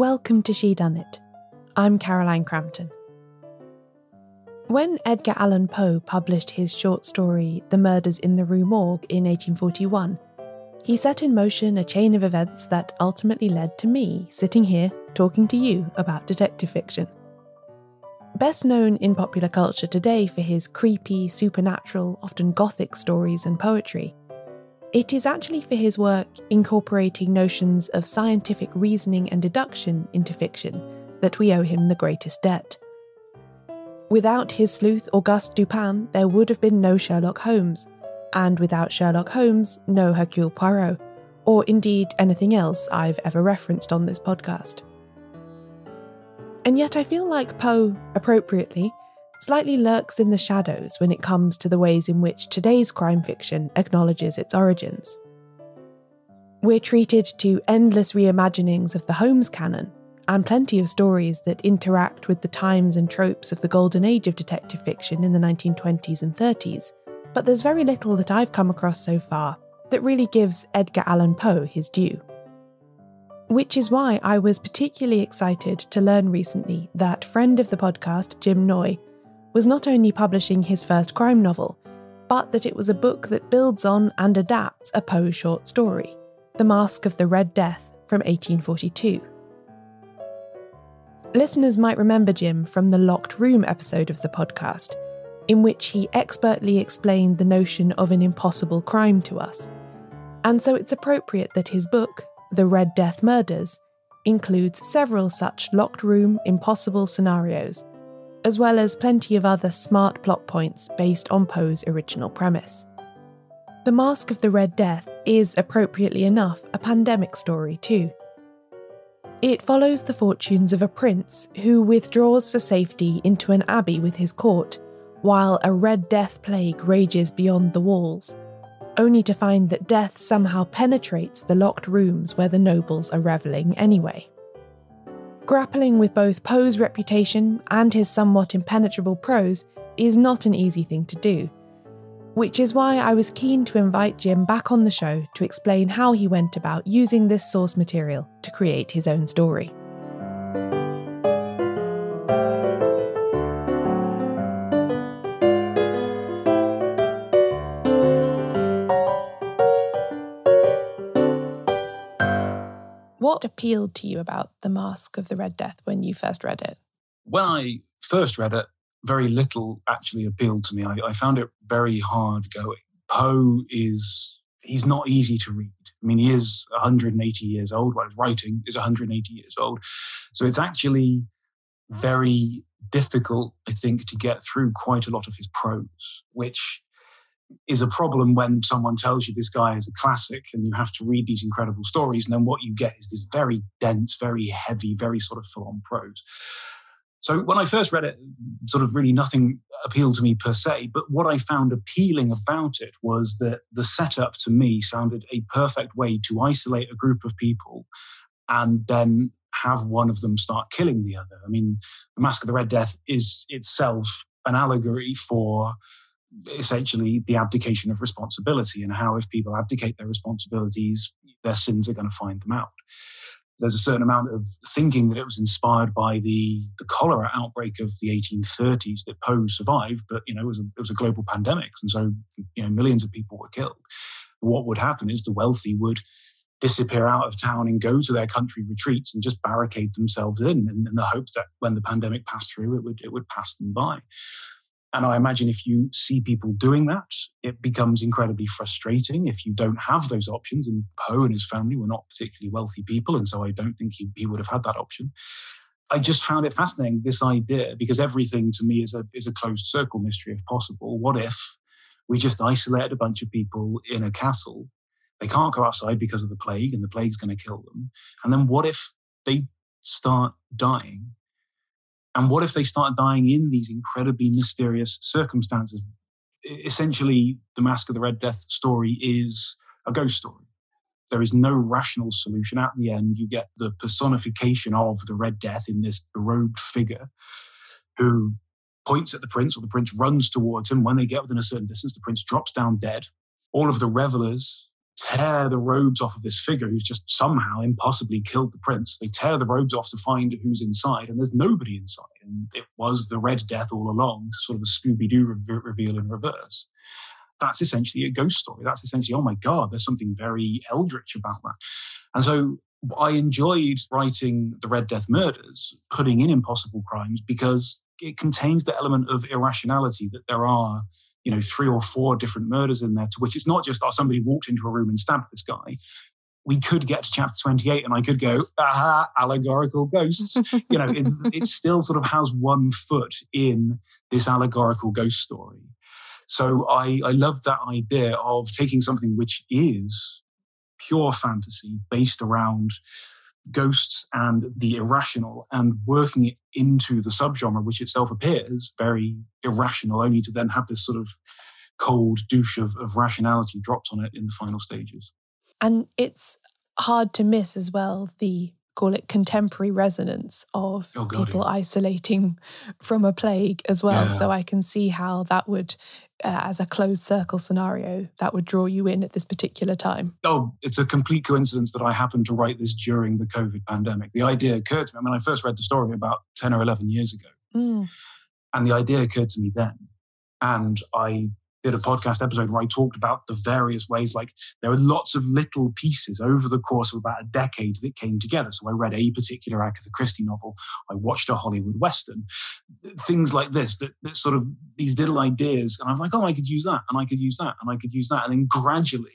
Welcome to Shedunnit. I'm Caroline Crampton. When Edgar Allan Poe published his short story The Murders in the Rue Morgue in 1841, he set in motion a chain of events that ultimately led to me sitting here talking to you about detective fiction. Best known in popular culture today for his creepy, supernatural, often gothic stories and poetry, it is actually for his work incorporating notions of scientific reasoning and deduction into fiction that we owe him the greatest debt. Without his sleuth Auguste Dupin, there would have been no Sherlock Holmes, and without Sherlock Holmes, no Hercule Poirot, or indeed anything else I've ever referenced on this podcast. And yet I feel like Poe, appropriately, slightly lurks in the shadows when it comes to the ways in which today's crime fiction acknowledges its origins. We're treated to endless reimaginings of the Holmes canon and plenty of stories that interact with the times and tropes of the golden age of detective fiction in the 1920s and 30s, but there's very little that I've come across so far that really gives Edgar Allan Poe his due. Which is why I was particularly excited to learn recently that friend of the podcast, Jim Noy, was not only publishing his first crime novel, but that it was a book that builds on and adapts a Poe short story, The Masque of the Red Death from 1842. Listeners might remember Jim from the Locked Room episode of the podcast, in which he expertly explained the notion of an impossible crime to us. And so it's appropriate that his book, The Red Death Murders, includes several such locked room impossible scenarios as well as plenty of other smart plot points based on Poe's original premise. The Masque of the Red Death is, appropriately enough, a pandemic story too. It follows the fortunes of a prince who withdraws for safety into an abbey with his court, while a Red Death plague rages beyond the walls, only to find that death somehow penetrates the locked rooms where the nobles are revelling anyway. Grappling with both Poe's reputation and his somewhat impenetrable prose is not an easy thing to do, which is why I was keen to invite Jim back on the show to explain how he went about using this source material to create his own story. What appealed to you about The Masque of the Red Death when you first read it? When I first read it, very little actually appealed to me. I, I found it very hard going. Poe is, he's not easy to read. I mean, he is 180 years old. Well, his writing is 180 years old. So it's actually very difficult, I think, to get through quite a lot of his prose, which is a problem when someone tells you this guy is a classic and you have to read these incredible stories. And then what you get is this very dense, very heavy, very sort of full on prose. So when I first read it, sort of really nothing appealed to me per se. But what I found appealing about it was that the setup to me sounded a perfect way to isolate a group of people and then have one of them start killing the other. I mean, the Masque of the Red Death is itself an allegory for essentially the abdication of responsibility and how if people abdicate their responsibilities, their sins are going to find them out. There's a certain amount of thinking that it was inspired by the, the cholera outbreak of the 1830s that Poe survived, but you know it was a, it was a global pandemic, and so you know millions of people were killed. What would happen is the wealthy would disappear out of town and go to their country retreats and just barricade themselves in, in, in the hope that when the pandemic passed through, it would it would pass them by. And I imagine if you see people doing that, it becomes incredibly frustrating if you don't have those options. And Poe and his family were not particularly wealthy people. And so I don't think he, he would have had that option. I just found it fascinating, this idea, because everything to me is a, is a closed circle mystery if possible. What if we just isolated a bunch of people in a castle They can't go outside because of the plague, and the plague's going to kill them. And then what if they start dying? And what if they start dying in these incredibly mysterious circumstances? Essentially, the Masque of the Red Death story is a ghost story. There is no rational solution. At the end, you get the personification of the Red Death in this robed figure who points at the prince, or the prince runs towards him. When they get within a certain distance, the prince drops down dead. All of the revelers tear the robes off of this figure who's just somehow impossibly killed the prince. They tear the robes off to find who's inside, and there's nobody inside. And it was the Red Death all along, sort of a Scooby Doo re- reveal in reverse. That's essentially a ghost story. That's essentially, oh my God, there's something very eldritch about that. And so I enjoyed writing the Red Death murders, putting in impossible crimes, because it contains the element of irrationality that there are you know three or four different murders in there to which it's not just oh somebody walked into a room and stabbed this guy. We could get to chapter 28 and i could go aha allegorical ghosts. You know it, it still sort of has one foot in this allegorical ghost story. So i i love that idea of taking something which is pure fantasy based around ghosts and the irrational and working it into the subgenre, which itself appears very irrational, only to then have this sort of cold douche of, of rationality dropped on it in the final stages. And it's hard to miss as well the call it contemporary resonance of oh, God, people yeah. isolating from a plague as well. Yeah. So I can see how that would, uh, as a closed circle scenario, that would draw you in at this particular time. Oh, it's a complete coincidence that I happened to write this during the COVID pandemic. The idea occurred to me. I mean, I first read the story about 10 or 11 years ago. Mm. And the idea occurred to me then. And I did a podcast episode where I talked about the various ways, like there are lots of little pieces over the course of about a decade that came together. So I read a particular Agatha Christie novel, I watched a Hollywood Western, things like this, that, that sort of these little ideas. And I'm like, oh, I could use that, and I could use that, and I could use that. And then gradually,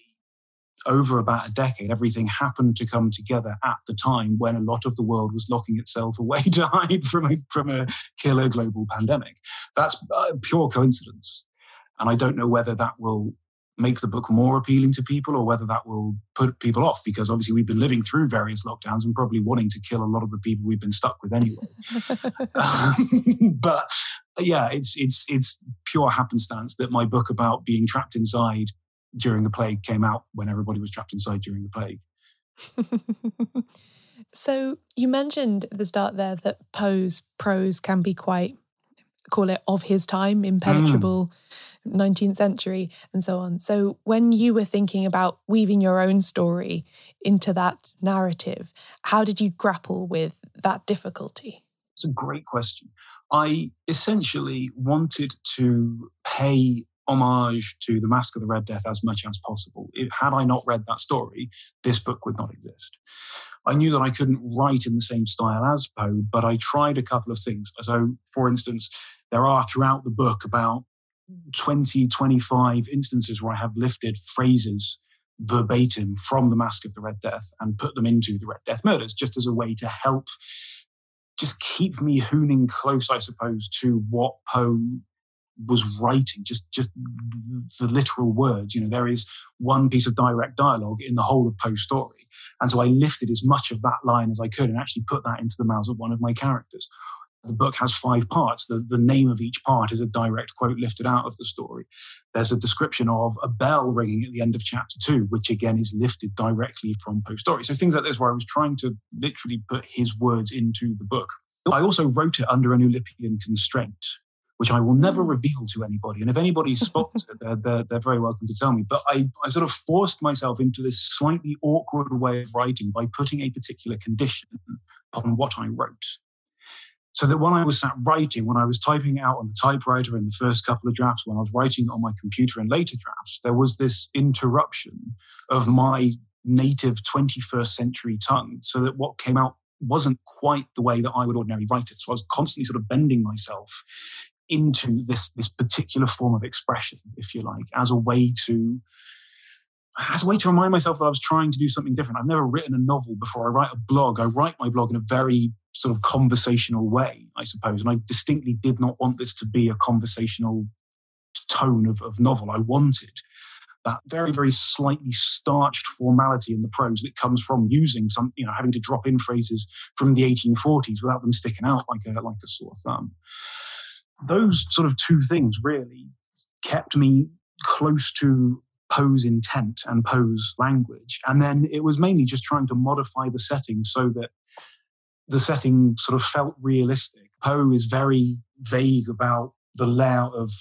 over about a decade, everything happened to come together at the time when a lot of the world was locking itself away to hide from a, from a killer global pandemic. That's uh, pure coincidence. And I don't know whether that will make the book more appealing to people or whether that will put people off because obviously we've been living through various lockdowns and probably wanting to kill a lot of the people we've been stuck with anyway. um, but yeah, it's it's it's pure happenstance that my book about being trapped inside during the plague came out when everybody was trapped inside during the plague. so you mentioned at the start there that Poe's prose can be quite call it of his time, impenetrable. Mm 19th century and so on. So, when you were thinking about weaving your own story into that narrative, how did you grapple with that difficulty? It's a great question. I essentially wanted to pay homage to the Masque of the Red Death as much as possible. If, had I not read that story, this book would not exist. I knew that I couldn't write in the same style as Poe, but I tried a couple of things. So, for instance, there are throughout the book about 20, 25 instances where I have lifted phrases verbatim from the Masque of the Red Death and put them into the Red Death Murders, just as a way to help just keep me hooning close, I suppose, to what Poe was writing, just just the literal words. You know, there is one piece of direct dialogue in the whole of Poe's story. And so I lifted as much of that line as I could and actually put that into the mouths of one of my characters. The book has five parts. The, the name of each part is a direct quote lifted out of the story. There's a description of a bell ringing at the end of chapter two, which again is lifted directly from Poe's story. So things like this, where I was trying to literally put his words into the book. I also wrote it under an Oulipian constraint, which I will never hmm. reveal to anybody. And if anybody spots it, they're, they're, they're, very welcome to tell me. But I, I sort of forced myself into this slightly awkward way of writing by putting a particular condition on what I wrote. So that when I was sat writing, when I was typing out on the typewriter in the first couple of drafts, when I was writing on my computer in later drafts, there was this interruption of my native 21st century tongue. So that what came out wasn't quite the way that I would ordinarily write it. So I was constantly sort of bending myself into this, this particular form of expression, if you like, as a way to as a way to remind myself that I was trying to do something different. I've never written a novel before. I write a blog. I write my blog in a very sort of conversational way, I suppose. And I distinctly did not want this to be a conversational tone of, of novel. I wanted that very, very slightly starched formality in the prose that comes from using some, you know, having to drop in phrases from the 1840s without them sticking out like a, like a sore thumb. Those sort of two things really kept me close to Poe's intent and Poe's language. And then it was mainly just trying to modify the setting so that the setting sort of felt realistic. Poe is very vague about the layout of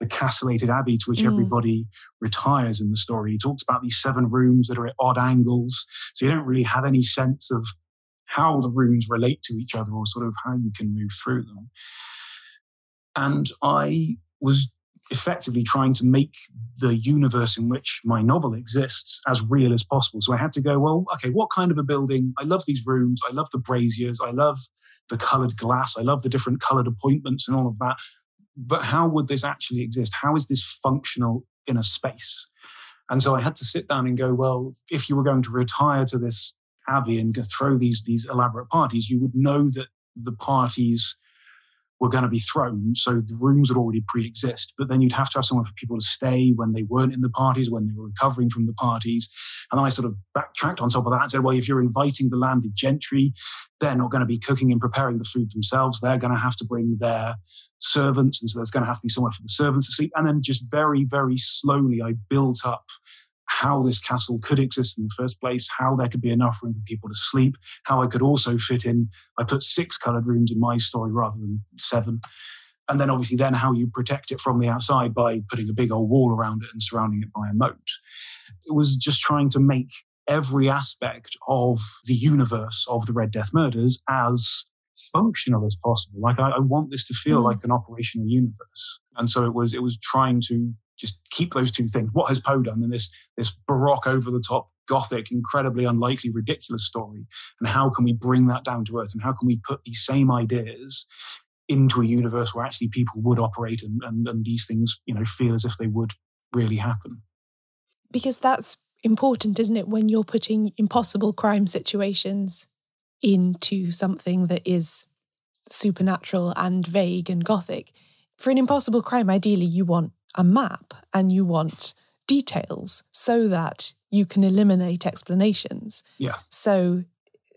the castellated abbey to which mm. everybody retires in the story. He talks about these seven rooms that are at odd angles. So you don't really have any sense of how the rooms relate to each other or sort of how you can move through them. And I was effectively trying to make the universe in which my novel exists as real as possible. So I had to go, well, okay, what kind of a building? I love these rooms. I love the braziers. I love the colored glass. I love the different colored appointments and all of that. But how would this actually exist? How is this functional in a space? And so I had to sit down and go, well, if you were going to retire to this abbey and go throw these, these elaborate parties, you would know that the parties were going to be thrown. So the rooms would already pre exist. But then you'd have to have somewhere for people to stay when they weren't in the parties, when they were recovering from the parties. And then I sort of backtracked on top of that and said, well, if you're inviting the landed gentry, they're not going to be cooking and preparing the food themselves. They're going to have to bring their servants. And so there's going to have to be somewhere for the servants to sleep. And then just very, very slowly, I built up how this castle could exist in the first place, how there could be enough room for people to sleep, how I could also fit in. I put six coloured rooms in my story rather than seven. And then obviously, then how you protect it from the outside by putting a big old wall around it and surrounding it by a moat. It was just trying to make every aspect of the universe of the Red Death murders as functional as possible. Like I, I want this to feel mm. like an operational universe. And so it was it was trying to just keep those two things. What has Poe done in this this baroque, over the top, gothic, incredibly unlikely, ridiculous story, and how can we bring that down to earth? And how can we put these same ideas into a universe where actually people would operate and, and, and these things, you know, feel as if they would really happen? Because that's important, isn't it? When you're putting impossible crime situations into something that is supernatural and vague and gothic. For an impossible crime, ideally, you want a map and you want details so that you can eliminate explanations. Yeah. So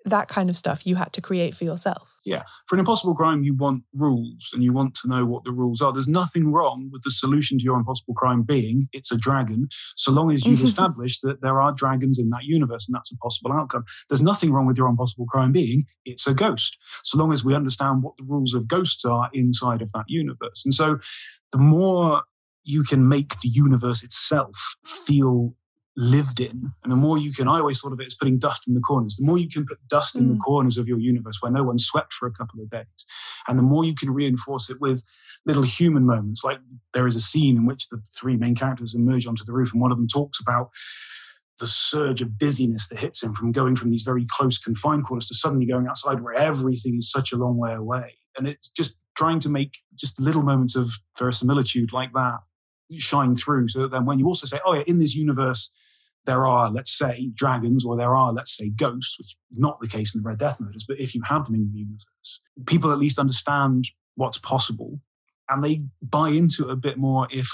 that kind of stuff you had to create for yourself. Yeah. For an impossible crime, you want rules and you want to know what the rules are. There's nothing wrong with the solution to your impossible crime being it's a dragon, so long as you've established that there are dragons in that universe and that's a possible outcome. There's nothing wrong with your impossible crime being it's a ghost, so long as we understand what the rules of ghosts are inside of that universe. And so the more you can make the universe itself feel lived in. And the more you can, I always thought of it as putting dust in the corners. The more you can put dust mm. in the mm. corners of your universe where no one swept for a couple of days, and the more you can reinforce it with little human moments. Like there is a scene in which the three main characters emerge onto the roof, and one of them talks about the surge of dizziness that hits him from going from these very close confined quarters to suddenly going outside where everything is such a long way away. And it's just trying to make just little moments of verisimilitude like that shine through so that then when you also say, oh, yeah, in this universe, there are, let's say, dragons or there are, let's say, ghosts, which not the case in the Red Death murders, but if you have them in your universe, people at least understand what's possible and they buy into it a bit more if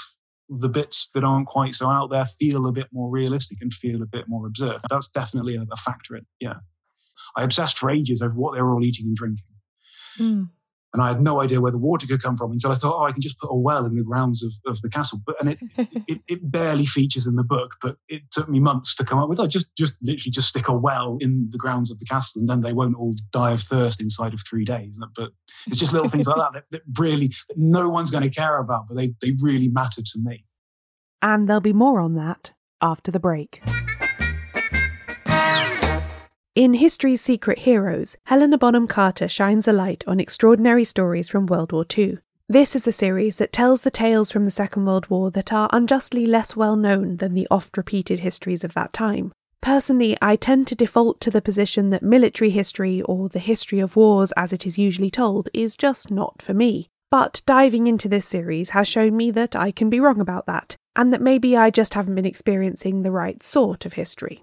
the bits that aren't quite so out there feel a bit more realistic and feel a bit more observed. That's definitely a, a factor in, yeah. I obsessed for ages over what they were all eating and drinking. Mm and I had no idea where the water could come from until I thought, oh, I can just put a well in the grounds of, of the castle. But and it, it, it barely features in the book, but it took me months to come up with. Oh, just just literally just stick a well in the grounds of the castle, and then they won't all die of thirst inside of three days. But it's just little things like that, that that really that no one's going to care about, but they they really matter to me. And there'll be more on that after the break. In History's Secret Heroes, Helena Bonham Carter shines a light on extraordinary stories from World War II. This is a series that tells the tales from the Second World War that are unjustly less well known than the oft repeated histories of that time. Personally, I tend to default to the position that military history, or the history of wars as it is usually told, is just not for me. But diving into this series has shown me that I can be wrong about that, and that maybe I just haven't been experiencing the right sort of history.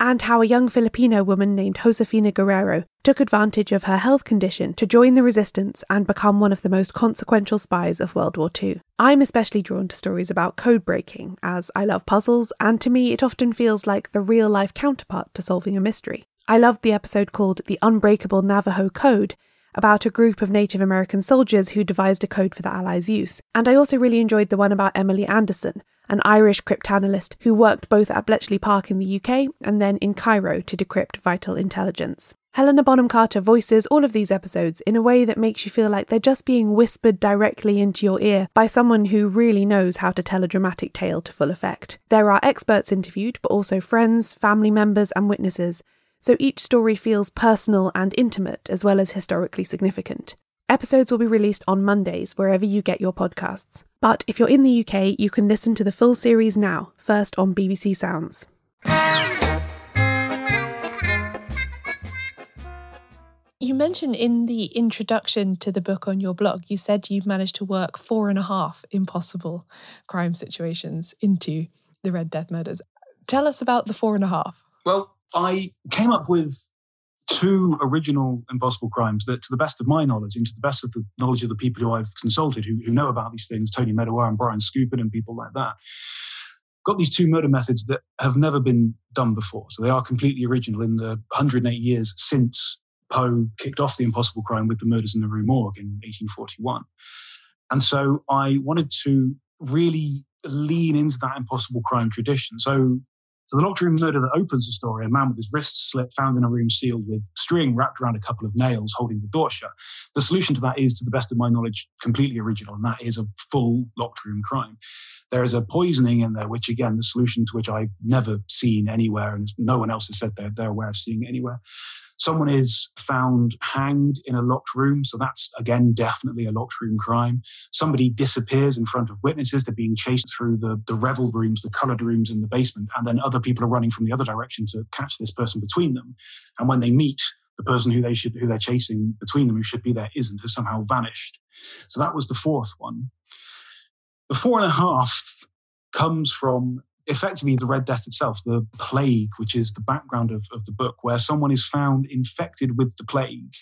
and how a young Filipino woman named Josefina Guerrero took advantage of her health condition to join the resistance and become one of the most consequential spies of World War II. I'm especially drawn to stories about code breaking, as I love puzzles, and to me it often feels like the real life counterpart to solving a mystery. I loved the episode called The Unbreakable Navajo Code, about a group of Native American soldiers who devised a code for the Allies' use. And I also really enjoyed the one about Emily Anderson, an Irish cryptanalyst who worked both at Bletchley Park in the UK and then in Cairo to decrypt vital intelligence. Helena Bonham Carter voices all of these episodes in a way that makes you feel like they're just being whispered directly into your ear by someone who really knows how to tell a dramatic tale to full effect. There are experts interviewed, but also friends, family members, and witnesses, so each story feels personal and intimate as well as historically significant. Episodes will be released on Mondays wherever you get your podcasts. But if you're in the UK, you can listen to the full series now, first on BBC Sounds. You mentioned in the introduction to the book on your blog, you said you've managed to work four and a half impossible crime situations into the Red Death murders. Tell us about the four and a half. Well, I came up with two original impossible crimes that, to the best of my knowledge, and to the best of the knowledge of the people who I've consulted who, who know about these things, Tony Medawar and Brian Skupin and people like that, got these two murder methods that have never been done before. So they are completely original in the 108 years since Poe kicked off the impossible crime with the murders in the Rue Morgue in 1841. And so I wanted to really lean into that impossible crime tradition. So so the locked room murder that opens the story, a man with his wrists slit found in a room sealed with string wrapped around a couple of nails holding the door shut. The solution to that is, to the best of my knowledge, completely original, and that is a full locked room crime. There is a poisoning in there, which again, the solution to which I've never seen anywhere, and no one else has said they're, they're aware of seeing anywhere. Someone is found hanged in a locked room. So that's, again, definitely a locked room crime. Somebody disappears in front of witnesses. They're being chased through the, the revel rooms, the colored rooms in the basement. And then other people are running from the other direction to catch this person between them. And when they meet, the person who they should who they're chasing between them who should be there isn't has somehow vanished so that was the fourth one the four and a half comes from effectively the Red Death itself, the plague, which is the background of, of the book, where someone is found infected with the plague,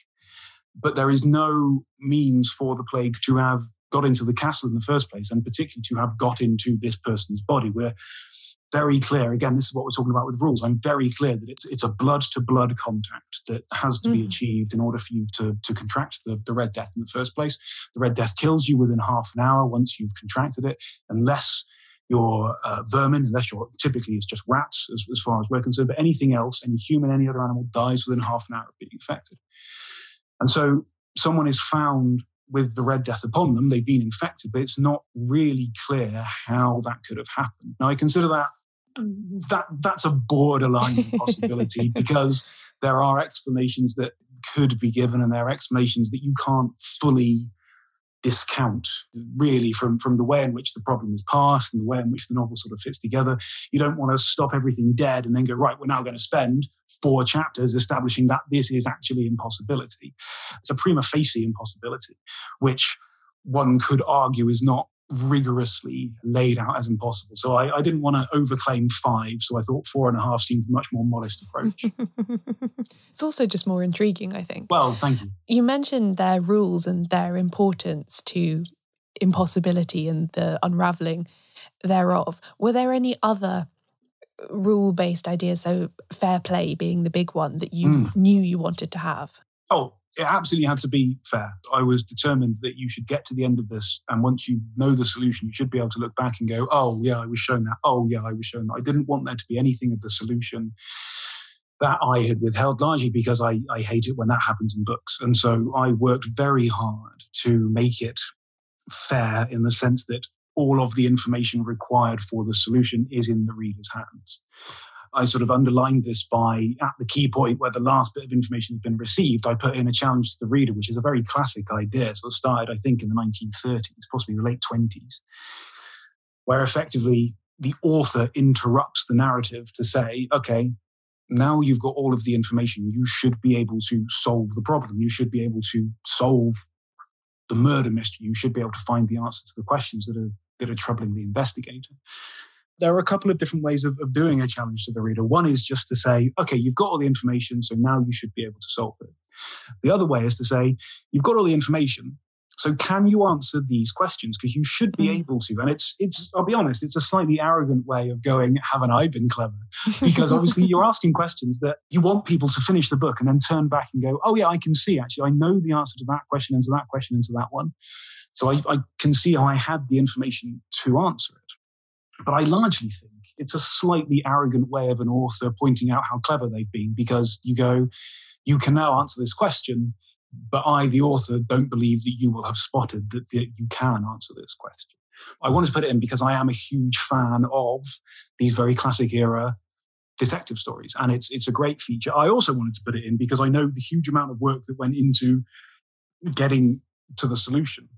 but there is no means for the plague to have got into the castle in the first place, and particularly to have got into this person's body. We're very clear. Again, this is what we're talking about with rules. I'm very clear that it's it's a blood to blood contact that has to mm. be achieved in order for you to, to contract the, the Red Death in the first place. The Red Death kills you within half an hour once you've contracted it, unless your uh, vermin, unless you're typically it's just rats as, as far as we're concerned, but anything else, any human, any other animal dies within half an hour of being infected. And so someone is found with the Red Death upon them, they've been infected, but it's not really clear how that could have happened. Now, I consider that that that's a borderline possibility because there are explanations that could be given and there are explanations that you can't fully discount really from from the way in which the problem is passed and the way in which the novel sort of fits together. You don't want to stop everything dead and then go right we're now going to spend four chapters establishing that this is actually impossibility it's a prima facie impossibility which one could argue is not rigorously laid out as impossible. So I, I, didn't want to overclaim five. So I thought four and a half seemed a much more modest approach. it's also just more intriguing, I think. Well, thank you. You mentioned their rules and their importance to impossibility and the unraveling thereof. Were there any other rule based ideas, so fair play being the big one that you mm. knew you wanted to have? Oh, it absolutely had to be fair. I was determined that you should get to the end of this, and once you know the solution, you should be able to look back and go, "Oh yeah, I was shown that. Oh yeah, I was shown that." I didn't want there to be anything of the solution that I had withheld, largely because I, I hate it when that happens in books, and so I worked very hard to make it fair in the sense that all of the information required for the solution is in the reader's hands. I sort of underlined this by at the key point where the last bit of information has been received, I put in a challenge to the reader, which is a very classic idea. So it started, I think, in the 1930s, possibly the late 20s, where effectively the author interrupts the narrative to say, okay, now you've got all of the information. You should be able to solve the problem. You should be able to solve the murder mystery. You should be able to find the answer to the questions that are that are troubling the investigator. There are a couple of different ways of, of doing a challenge to the reader. One is just to say, okay, you've got all the information, so now you should be able to solve it. The other way is to say, you've got all the information, so can you answer these questions? Because you should be mm. able to. And it's it's I'll be honest, it's a slightly arrogant way of going, haven't I been clever? Because obviously you're asking questions that you want people to finish the book and then turn back and go, oh yeah, I can see actually, I know the answer to that question and to that question and to that one. So I, I can see how I had the information to answer it. But I largely think it's a slightly arrogant way of an author pointing out how clever they've been because you go, you can now answer this question but I, the author, don't believe that you will have spotted that, that you can answer this question. I wanted to put it in because I am a huge fan of these very classic era detective stories, and it's it's a great feature. I also wanted to put it in because I know the huge amount of work that went into getting to the solution,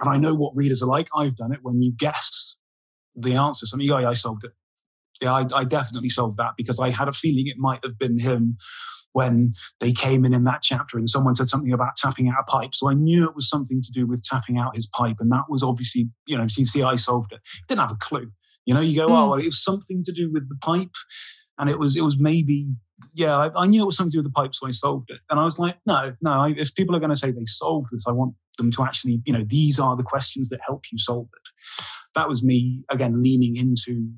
and I know what readers are like. I've done it when you guess the answer. Something, oh, yeah, I solved it. Yeah, I, I definitely solved that because I had a feeling it might have been him when they came in in that chapter and someone said something about tapping out a pipe. So I knew it was something to do with tapping out his pipe. And that was obviously, you know, see, I solved it. Didn't have a clue. You know, you go, mm. oh, well, it was something to do with the pipe. And it was, it was maybe, yeah, I, I, knew it was something to do with the pipe, so I solved it. And I was like, no, no, I, if people are going to say they solved this, I want them to actually, you know, these are the questions that help you solve it. That was me, again, leaning into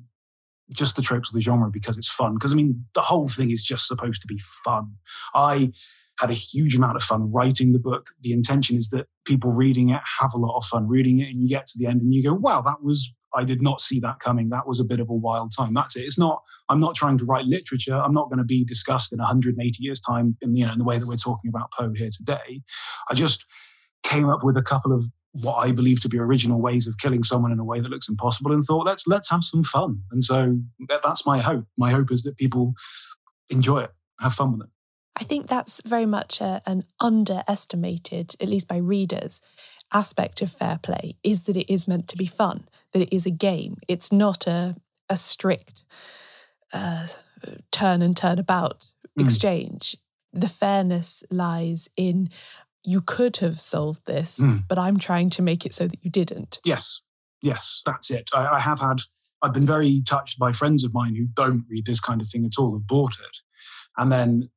just the tropes of the genre because it's fun. Because I mean, the whole thing is just supposed to be fun. I had a huge amount of fun writing the book. The intention is that people reading it have a lot of fun reading it, and you get to the end and you go, "Wow, that was." I did not see that coming. That was a bit of a wild time. That's it. It's not. I'm not trying to write literature. I'm not going to be discussed in 180 years' time in you know in the way that we're talking about Poe here today. I just came up with a couple of what I believe to be original ways of killing someone in a way that looks impossible and thought, let's let's have some fun. And so that's my hope. My hope is that people enjoy it, have fun with it. I think that's very much a, an underestimated, at least by readers, aspect of fair play is that it is meant to be fun, that it is a game. It's not a, a strict uh, turn and turn about mm. exchange. The fairness lies in you could have solved this, mm. but I'm trying to make it so that you didn't. Yes, yes, that's it. I, I, have had, I've been very touched by friends of mine who don't read this kind of thing at all, have bought it. And then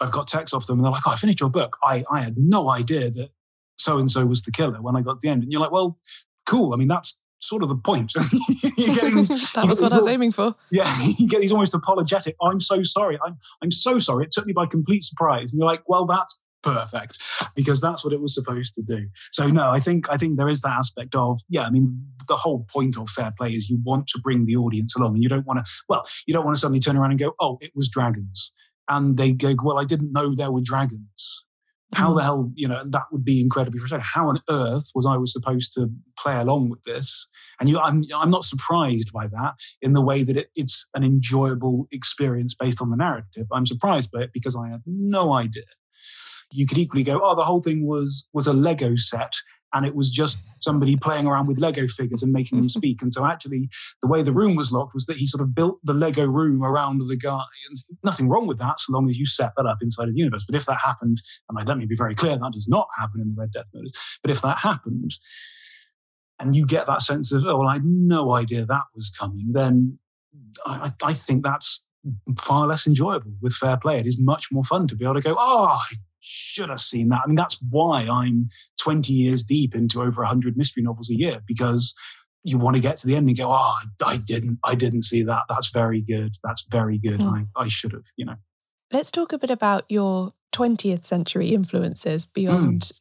I've got texts off them and they're like, oh, I finished your book. I, I had no idea that so and so was the killer when I got to the end. And you're like, well, cool. I mean, that's sort of the point. you're getting, that was what I was aiming for. Yeah, you get these almost apologetic. I'm so sorry. I'm I'm so sorry. It took me by complete surprise. And you're like, well, that's perfect because that's what it was supposed to do. So no i think i think there is that aspect of yeah i mean the whole point of fair play is you want to bring the audience along and you don't want to well you don't want to suddenly turn around and go oh it was dragons. And they go well i didn't know there were dragons. How the mm. hell you know that would be incredibly frustrating. How on earth was i was supposed to play along with this? And you i'm, I'm not surprised by that in the way that it, it's an enjoyable experience based on the narrative. I'm surprised by it because i had no idea you could equally go, oh, the whole thing was was a Lego set and it was just somebody playing around with Lego figures and making them speak. And so actually, the way the room was locked was that he sort of built the Lego room around the guy. And nothing wrong with that, so long as you set that up inside of the universe. But if that happened, and let me be very clear, that does not happen in the Red Death murders. But if that happened, and you get that sense of, oh, well, I had no idea that was coming, then I, I think that's far less enjoyable with fair play. It is much more fun to be able to go, oh, I should have seen that. I mean, that's why I'm 20 years deep into over 100 mystery novels a year because you want to get to the end and go, oh, I didn't, I didn't see that. That's very good. That's very good. Mm. I, I should have, you know. Let's talk a bit about your 20th century influences beyond mm.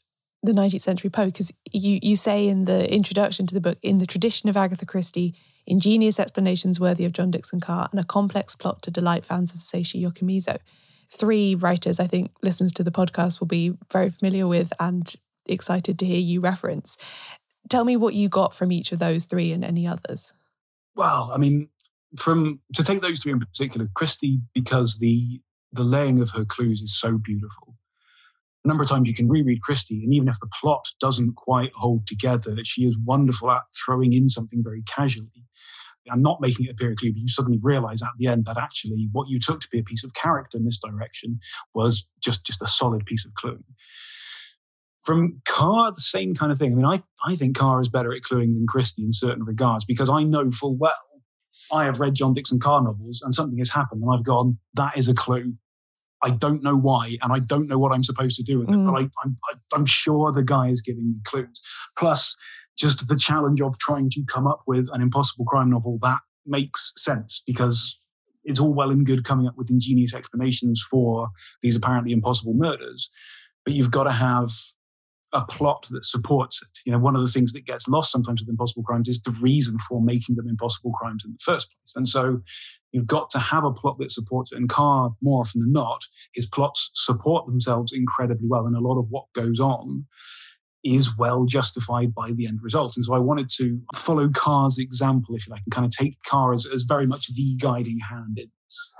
the 19th century Poe, because you, you say in the introduction to the book, in the tradition of Agatha Christie, ingenious explanations worthy of John Dickson Carr, and a complex plot to delight fans of Seishi Yokomizo three writers I think listeners to the podcast will be very familiar with and excited to hear you reference. Tell me what you got from each of those three and any others. Well, I mean, from to take those three in particular, Christie, because the the laying of her clues is so beautiful. A number of times you can reread Christie, and even if the plot doesn't quite hold together, she is wonderful at throwing in something very casually and not making it appear a clue, but you suddenly realize at the end that actually what you took to be a piece of character misdirection was just, just a solid piece of cluing. From Carr, the same kind of thing. I mean, I, I think Carr is better at cluing than Christie in certain regards because I know full well I have read John Dickson Carr novels and something has happened and I've gone, that is a clue. I don't know why, and I don't know what I'm supposed to do with it, mm. but I, I'm, I'm sure the guy is giving me clues. Plus, just the challenge of trying to come up with an impossible crime novel that makes sense because it's all well and good coming up with ingenious explanations for these apparently impossible murders, but you've got to have a plot that supports it. You know, one of the things that gets lost sometimes with impossible crimes is the reason for making them impossible crimes in the first place. And so you've got to have a plot that supports it. And Carr, more often than not, his plots support themselves incredibly well. And a lot of what goes on is well justified by the end result. And so I wanted to follow Carr's example, if you like, and kind of take Carr as, as very much the guiding hand in this.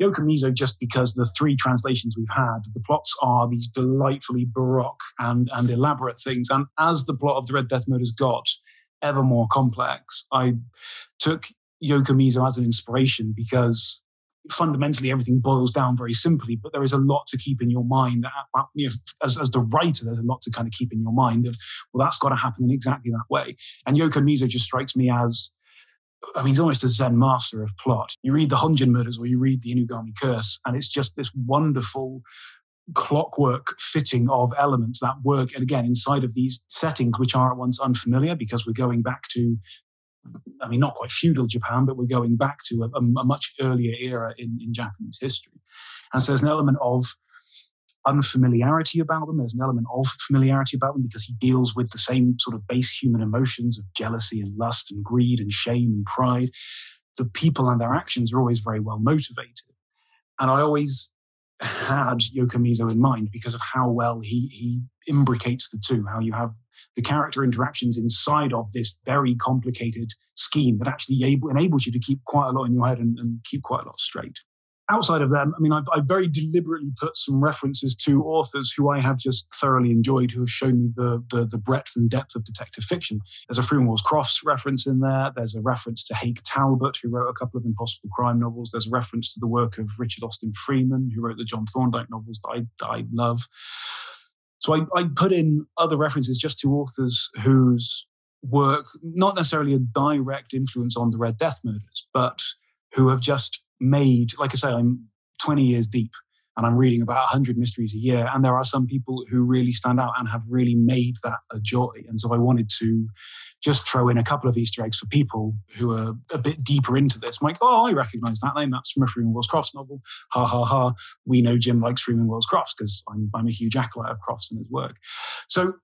Yokomizo, just because the three translations we've had, the plots are these delightfully baroque and, and elaborate things. And as the plot of the Red Death Murders got ever more complex, I took Yokomizo as an inspiration because fundamentally everything boils down very simply, but there is a lot to keep in your mind. You know, as, as the writer, there's a lot to kind of keep in your mind of, well, that's got to happen in exactly that way. And Yokomizo just strikes me as, I mean, he's almost a Zen master of plot. You read the Honjin Murders or you read the Inugami Curse, and it's just this wonderful clockwork fitting of elements that work and again inside of these settings which are at once unfamiliar because we're going back to I mean, not quite feudal Japan, but we're going back to a, a much earlier era in, in Japanese history. And so there's an element of unfamiliarity about them. There's an element of familiarity about them because he deals with the same sort of base human emotions of jealousy and lust and greed and shame and pride. The people and their actions are always very well motivated. And I always had Yokomizo in mind because of how well he, he imbricates the two, how you have the character interactions inside of this very complicated scheme that actually able, enables you to keep quite a lot in your head and, and keep quite a lot straight. Outside of them, I mean, I've, I've, very deliberately put some references to authors who I have just thoroughly enjoyed, who have shown me the, the, the breadth and depth of detective fiction. There's a Freeman Wills Crofts reference in there. There's a reference to Hake Talbot, who wrote a couple of impossible crime novels. There's a reference to the work of Richard Austin Freeman, who wrote the John Thorndyke novels that I, that I love. So I, I put in other references just to authors whose work, not necessarily a direct influence on the Red Death murders, but who have just made, like I say, I'm 20 years deep and I'm reading about 100 mysteries a year. And there are some people who really stand out and have really made that a joy. And so I wanted to just throw in a couple of Easter eggs for people who are a bit deeper into this. I'm like, oh, I recognize that name. That's from a Freeman Wills Crofts novel. Ha ha ha. We know Jim likes Freeman Wills Crofts because I'm, I'm a huge acolyte of Crofts and his work. So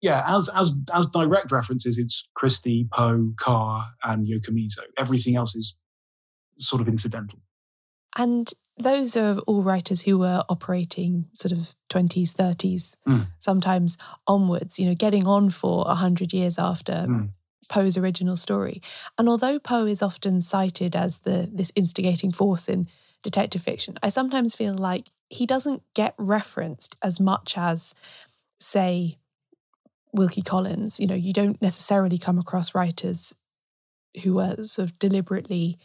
yeah, as as as direct references, it's Christie, Poe, Carr, and Yokomizo. Everything else is sort of incidental. And those are all writers who were operating sort of 20s, 30s, mm. sometimes onwards, you know, getting on for 100 years after mm. Poe's original story. And although Poe is often cited as the this instigating force in detective fiction, I sometimes feel like he doesn't get referenced as much as, say, Wilkie Collins. You know, you don't necessarily come across writers who are sort of deliberately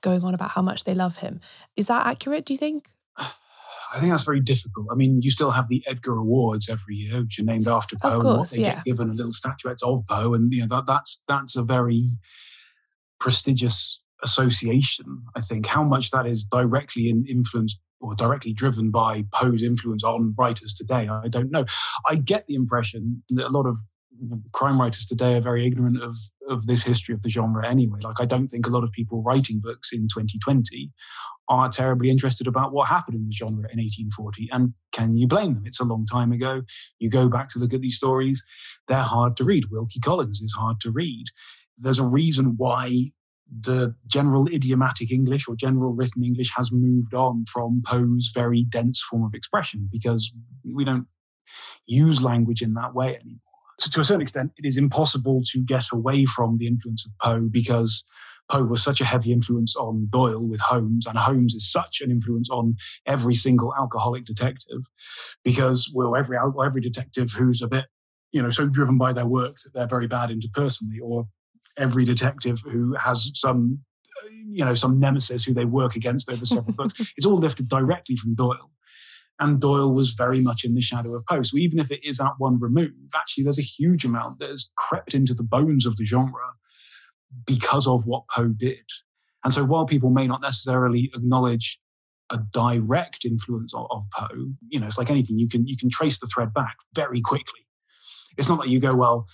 going on about how much they love him. Is that accurate, do you think? I think that's very difficult. I mean, you still have the Edgar Awards every year, which are named after Poe. Of course, they yeah. get given a little statuettes of Poe, and you know that, that's that's a very prestigious association. I think how much that is directly in, influenced or directly driven by Poe's influence on writers today, I don't know. I get the impression that a lot of crime writers today are very ignorant of of this history of the genre anyway. Like I don't think a lot of people writing books in 2020 are terribly interested about what happened in the genre in 1840. And can you blame them? It's a long time ago. You go back to look at these stories, they're hard to read. Wilkie Collins is hard to read. There's a reason why the general idiomatic English or general written English has moved on from Poe's very dense form of expression because we don't use language in that way anymore. So, to a certain extent, it is impossible to get away from the influence of Poe because Poe was such a heavy influence on Doyle with Holmes, and Holmes is such an influence on every single alcoholic detective because, well, every every detective who's a bit, you know, so driven by their work that they're very bad interpersonally, or every detective who has some, you know, some nemesis who they work against over several books. It's all lifted directly from Doyle. And Doyle was very much in the shadow of Poe. So even if it is at one remove, actually there's a huge amount that has crept into the bones of the genre because of what Poe did. And so while people may not necessarily acknowledge a direct influence of, of Poe, you know, it's like anything, you can you can trace the thread back very quickly. It's not like you go, well,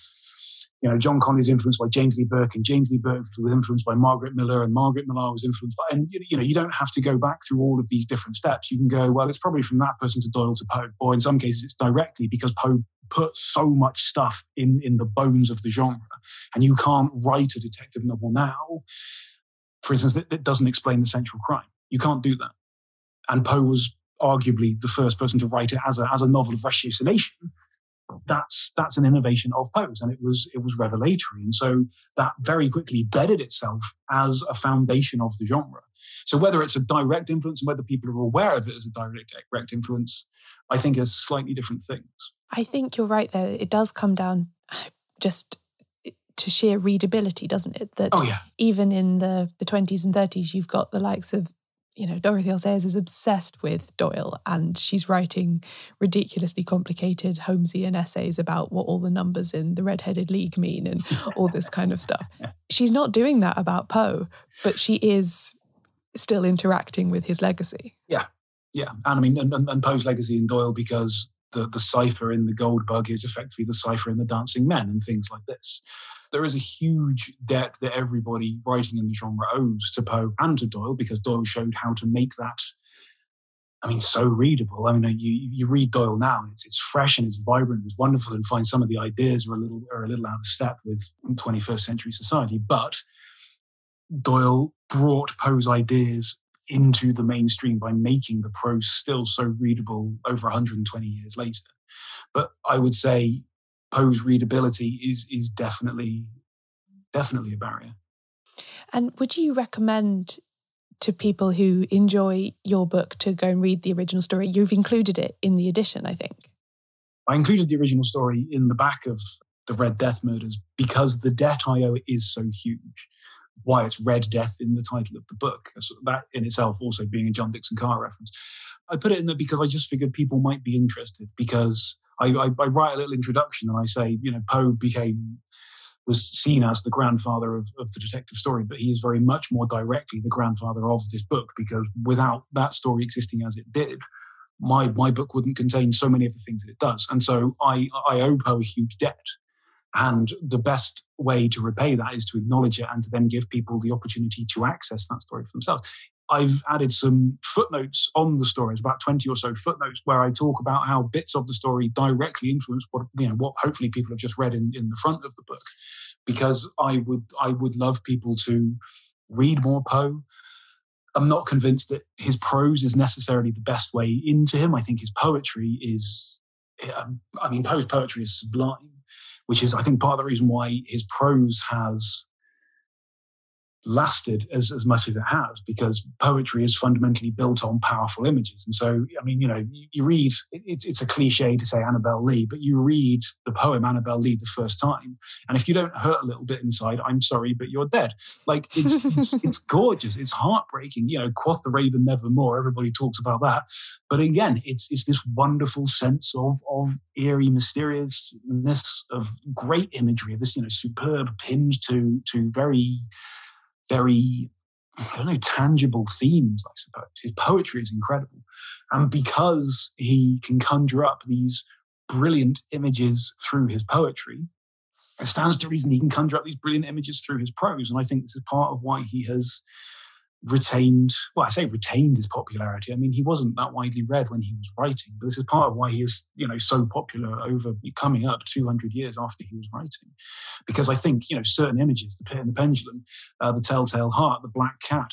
you know, John Connolly is influenced by James Lee Burke, and James Lee Burke was influenced by Margaret Millar, and Margaret Millar was influenced by, and you know, you don't have to go back through all of these different steps. You can go, well, it's probably from that person to Doyle to Poe, or in some cases, it's directly because Poe put so much stuff in in the bones of the genre, and you can't write a detective novel now, for instance, that, that doesn't explain the central crime. You can't do that. And Poe was arguably the first person to write it as a as a novel of ratiocination that's that's an innovation of Poe's, and it was it was revelatory, and so that very quickly bedded itself as a foundation of the genre. So whether it's a direct influence and whether people are aware of it as a direct direct influence, I think are slightly different things. I think you're right there. It does come down just to sheer readability, doesn't it? That oh, yeah. even in the the 20s and 30s, you've got the likes of you know, Dorothy L. Sayers is obsessed with Doyle and she's writing ridiculously complicated Holmesian essays about what all the numbers in the Red-Headed League mean and all this kind of stuff. She's not doing that about Poe, but she is still interacting with his legacy. Yeah, yeah. And I mean, and, and, and Poe's legacy in Doyle because the, the cipher in the Gold Bug is effectively the cipher in the Dancing Men and things like this there is a huge debt that everybody writing in the genre owes to Poe and to Doyle because Doyle showed how to make that. I mean, so readable. I mean, you you read Doyle now, and it's it's fresh and it's vibrant, it's wonderful, and find some of the ideas are a little are a little out of step with 21st century society. But Doyle brought Poe's ideas into the mainstream by making the prose still so readable over 120 years later. But I would say Poe's readability is is definitely definitely a barrier. And would you recommend to people who enjoy your book to go and read the original story? You've included it in the edition, I think. I included the original story in the back of the Red Death murders because the debt I owe is so huge. Why it's Red Death in the title of the book. That in itself also being a John Dickson Carr reference. I put it in there because I just figured people might be interested because I, I, I write a little introduction and I say, you know, Poe became was seen as the grandfather of, of the detective story, but he is very much more directly the grandfather of this book because without that story existing as it did, my my book wouldn't contain so many of the things that it does. And so I I owe Poe a huge debt. And the best way to repay that is to acknowledge it and to then give people the opportunity to access that story for themselves. I've added some footnotes on the story. It's about 20 or so footnotes where I talk about how bits of the story directly influence what you know what hopefully people have just read in, in the front of the book. Because I would I would love people to read more Poe. I'm not convinced that his prose is necessarily the best way into him. I think his poetry is um, I mean Poe's poetry is sublime, which is I think part of the reason why his prose has lasted as, as much as it has because poetry is fundamentally built on powerful images. And so, I mean, you know, you, you read, it, it's, it's a cliche to say Annabel Lee, but you read the poem Annabel Lee the first time. And if you don't hurt a little bit inside, I'm sorry, but you're dead. Like it's, it's, it's gorgeous. It's heartbreaking. You know, quoth the raven nevermore. Everybody talks about that. But again, it's, it's this wonderful sense of, of eerie mysteriousness, of great imagery, of this, you know, superb pinned to, to very, very, I don't know, tangible themes, I suppose. His poetry is incredible. And because he can conjure up these brilliant images through his poetry, it stands to reason he can conjure up these brilliant images through his prose. And I think this is part of why he has retained, well, I say retained his popularity. I mean, he wasn't that widely read when he was writing, but this is part of why he is, you know, so popular over coming up 200 years after he was writing. Because I think, you know, certain images, the pit and the pendulum, uh, the telltale heart, the black cat,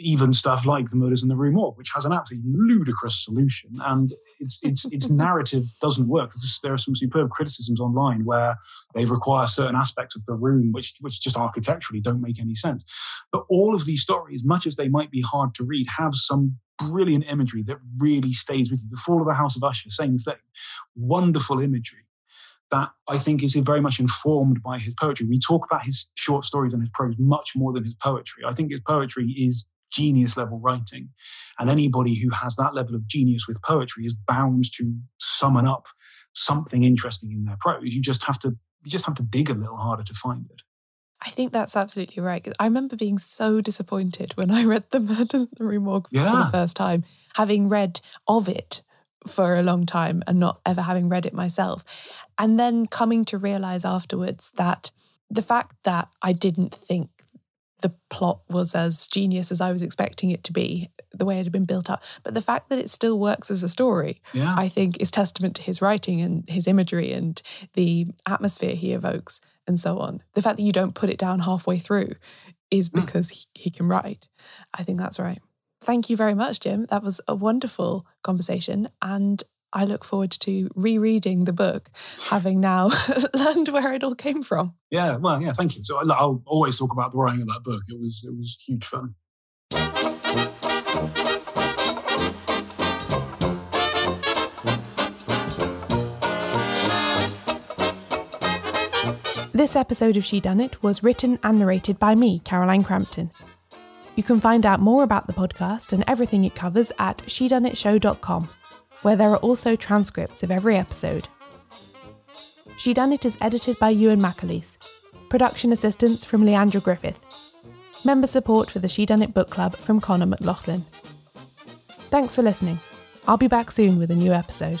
even stuff like the murders in the Rue Morgue, which has an absolutely ludicrous solution, and its its its narrative doesn't work. There are some superb criticisms online where they require certain aspects of the room which which just architecturally don't make any sense. But all of these stories, much as they might be hard to read, have some brilliant imagery that really stays with you. The Fall of the House of Usher, same thing, wonderful imagery that I think is very much informed by his poetry. We talk about his short stories and his prose much more than his poetry. I think his poetry is genius level writing. And anybody who has that level of genius with poetry is bound to summon up something interesting in their prose. You just have to you just have to dig a little harder to find it. I think that's absolutely right. I remember being so disappointed when I read The Murders at the Rue Morgue yeah. for the first time, having read of it for a long time and not ever having read it myself. And then coming to realize afterwards that the fact that I didn't think the plot was as genius as I was expecting it to be, the way it had been built up. But the fact that it still works as a story, yeah. I think, is testament to his writing and his imagery and the atmosphere he evokes and so on. The fact that you don't put it down halfway through is hmm. because mm. he, he can write. I think that's right. Thank you very much, Jim. That was a wonderful conversation. And I look forward to rereading the book, having now learned where it all came from. Yeah, well, yeah, thank you. So I'll always talk about the writing of that book. It was it was huge fun. This episode of Shedunnit was written and narrated by me, Caroline Crampton. You can find out more about the podcast and everything it covers at shedunnitshow.com, where there are also transcripts of every episode. Shedunnit It is edited by Ewan McAleese, production assistance from Leandra Griffith, member support for the Shedunnit Book Club from Connor McLaughlin. Thanks for listening. I'll be back soon with a new episode.